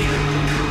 you.